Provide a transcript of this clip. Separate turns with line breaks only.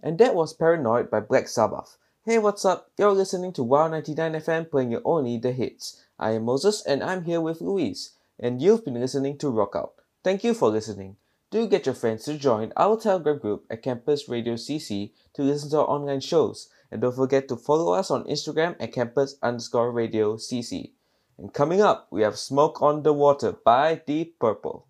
And that was Paranoid by Black Sabbath. Hey, what's up? You're listening to Wow 99 FM playing your only the hits. I am Moses and I'm here with Louise, and you've been listening to Rock Out. Thank you for listening. Do get your friends to join our Telegram group at Campus Radio CC to listen to our online shows, and don't forget to follow us on Instagram at campus underscore radio CC. And coming up, we have Smoke on the Water by Deep Purple.